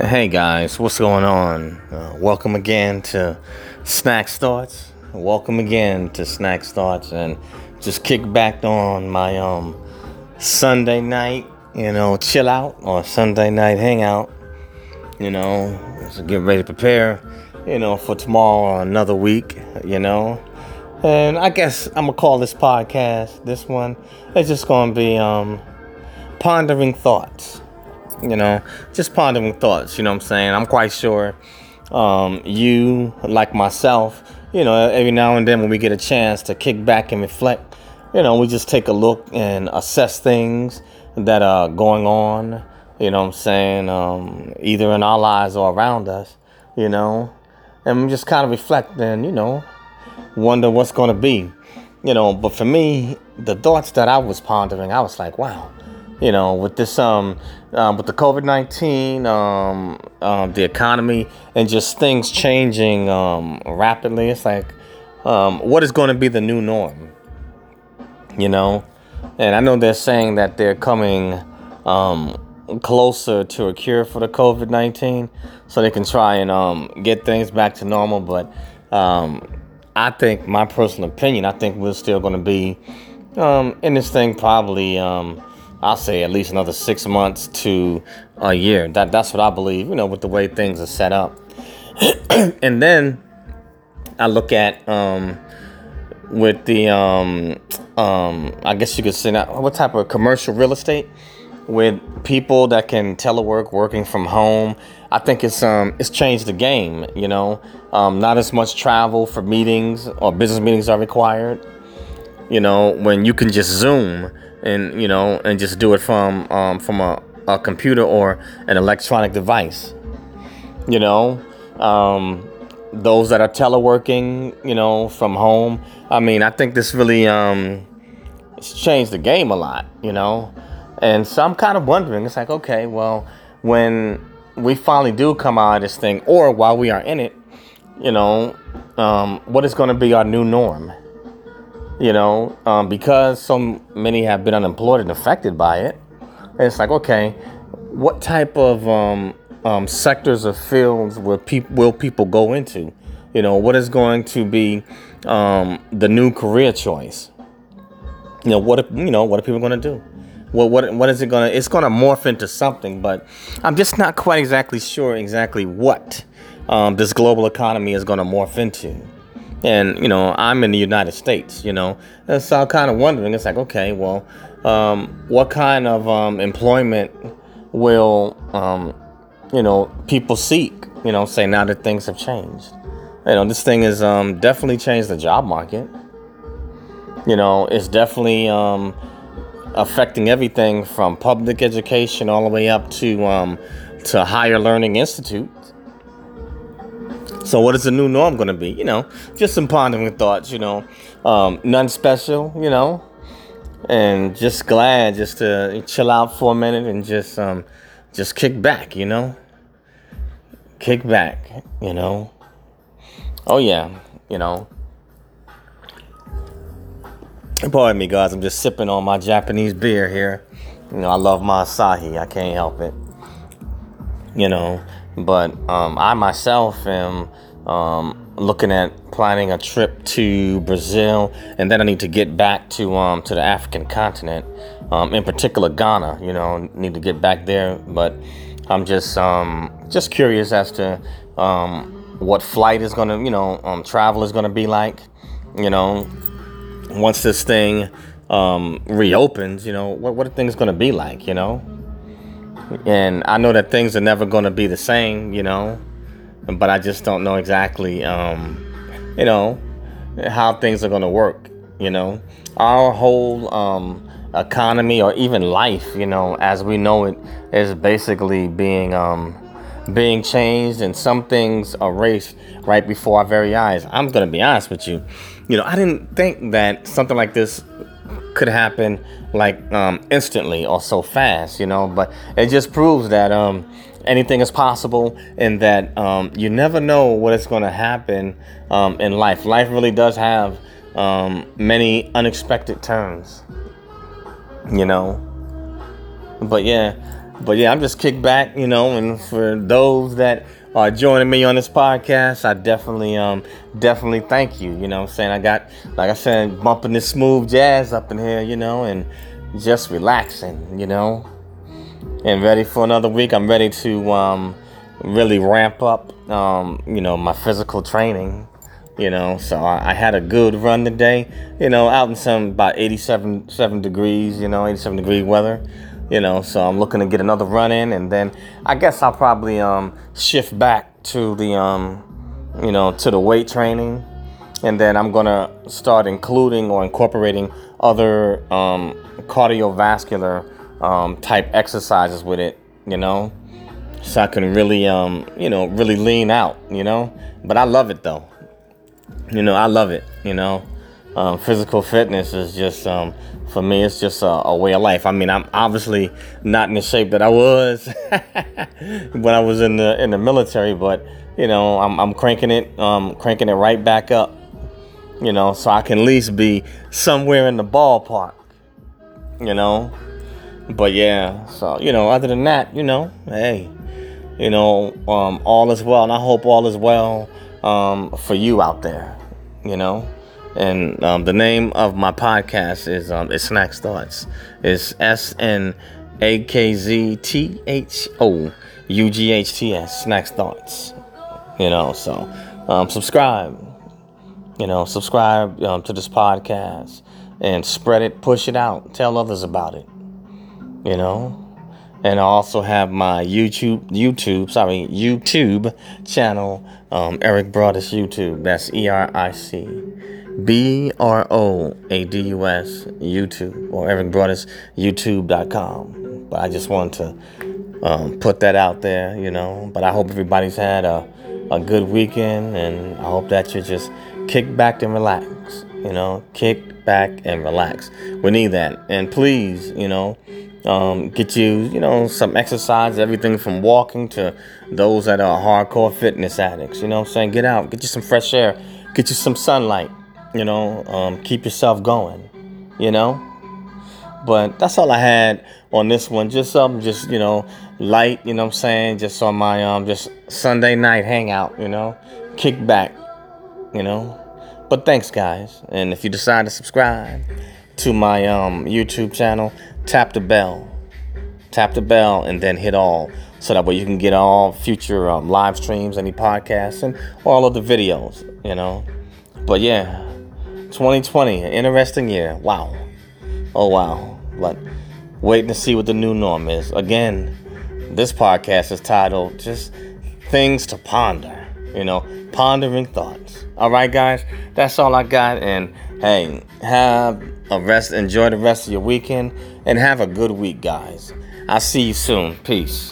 Hey guys, what's going on? Uh, welcome again to Snakz Thoughts. Welcome again to Snakz Thoughts, and just kick back on my um Sunday night, you know, chill out or Sunday night hangout. You know, just get ready to prepare, you know, for tomorrow or another week. You know, and I guess I'm gonna call this podcast. This one, it's just gonna be um pondering thoughts you know, just pondering thoughts, you know what I'm saying? I'm quite sure um, you, like myself, you know, every now and then when we get a chance to kick back and reflect, you know, we just take a look and assess things that are going on, you know what I'm saying, um, either in our lives or around us, you know, and we just kind of reflect and, you know, wonder what's going to be, you know. But for me, the thoughts that I was pondering, I was like, wow you know, with this um, um with the COVID nineteen, um, um, the economy, and just things changing um rapidly. It's like, um, what is going to be the new norm? You know, and I know they're saying that they're coming um closer to a cure for the COVID nineteen, so they can try and um get things back to normal. But um, I think my personal opinion, I think we're still going to be um in this thing probably um I'll say at least another six months to a year. That that's what I believe. You know, with the way things are set up. and then I look at um, with the um, um, I guess you could say now, what type of commercial real estate with people that can telework, working from home. I think it's um it's changed the game. You know, um, not as much travel for meetings or business meetings are required. You know, when you can just Zoom and you know and just do it from um, from a, a computer or an electronic device you know? Um, those that are teleworking you know from home i mean i think this really um, it's changed the game a lot you know? And so i'm kind of wondering it's like okay well when we finally do come out of this thing or while we are in it you know um, what is going to be our new norm you know, um, because so many have been unemployed and affected by it. it's like, okay, what type of um, um, sectors or fields will, will people go into? You know, what is going to be um, the new career choice? You know, what you know, what are people going to do? Well, what what is it gonna? It's gonna morph into something, but I'm just not quite exactly sure exactly what um, this global economy is gonna morph into. And, you know, I'm in the United States, you know. And so I'm kind of wondering, it's like, okay, well, um, what kind of um, employment will, um, you know, people seek, you know, say now that things have changed? You know, this thing has um, definitely changed the job market. You know, it's definitely um, affecting everything from public education all the way up to um, to higher learning institutes so, what is the new norm going to be? You know, just some pondering thoughts. You know, um, none special. You know, and just glad just to chill out for a minute and just um, just kick back. You know, kick back. You know. Oh yeah. You know. Pardon me, guys. I'm just sipping on my Japanese beer here. You know, I love my Asahi. I can't help it. You know, but um, I myself am um, looking at planning a trip to Brazil, and then I need to get back to um, to the African continent, um, in particular Ghana. You know, need to get back there, but I'm just um, just curious as to um, what flight is gonna, you know, travel is gonna be like. You know, once this thing reopens, you know, what what are things gonna be like? You know and I know that things are never going to be the same, you know, but I just don't know exactly, um, you know, how things are going to work, you know. Our whole um, economy or even life, you know, as we know it, is basically being um, being changed and some things erased right before our very eyes. I'm going to be honest with you. You know, I didn't think that something like this could happen like um, instantly or so fast, you know. But it just proves that um, anything is possible and that um, you never know what is going to happen um, in life. Life really does have um, many unexpected turns, you know. But yeah, but yeah, I'm just kicked back, you know, and for those that are joining me on this podcast, I definitely, um, definitely thank you. You know I'm saying? I got, like I said, bumping this smooth jazz up in here, you know, and just relaxing, you know, and ready for another week. I'm ready to, um, really ramp up, um, you know, my physical training, you know. So I, I, had a good run today, you know, out in some about 87 seven degrees, you know, 87 degree weather you know so i'm looking to get another run in and then i guess i'll probably um, shift back to the um, you know to the weight training and then i'm gonna start including or incorporating other um, cardiovascular um, type exercises with it you know so i can really um, you know really lean out you know? But i love it though. You know i love it you know um, physical fitness is just um, for me it's just a, a, way of life. I mean i'm obviously not in the shape that i was when i was in the in the military but you know i'm, I'm cranking it um, cranking it right back up you know so i can at least be somewhere in the ballpark you know? But yeah so you know other than that you know hey you know um, all is well and i hope all is well um, for you out there you know and um, the name of my podcast is um, is Snakz Thoughts. It's S N A K Z T H O U G H T S. Snakz Thoughts. You know, so um, subscribe. You know, subscribe um, to this podcast and spread it, push it out, tell others about it. You know, and I also have my YouTube, YouTube, sorry, YouTube channel, um, Eric Broadus YouTube. That's E R I C B R O A D U S YouTube or Eric Broadus YouTube.com. But I just wanted to um, put that out there, you know. But I hope everybody's had a, a good weekend and I hope that you just kick back and relax, you know. Kick back and relax. We need that. And please, you know, um, get you, you know, some exercise, everything from walking to those that are hardcore fitness addicts. You know I'm saying? Get out, get you some fresh air, get you some sunlight you know, um, keep yourself going, you know. But that's all I had on this one. Just something, just you know, light. You know, I'm saying, just on my um, just Sunday night hangout. You know, kick back. You know. But thanks, guys. And if you decide to subscribe to my um, YouTube channel, tap the bell. Tap the bell and then hit all so that way you can get all future um, live streams, any podcasts, and all of the videos, you know. But yeah, 2020, an interesting year. Wow. Oh, wow. But waiting to see what the new norm is. Again, this podcast is titled just Things to Ponder. You know, pondering thoughts. All right, guys, that's all I got. And hey, have a rest, enjoy the rest of your weekend, and have a good week, guys. I'll see you soon. Peace.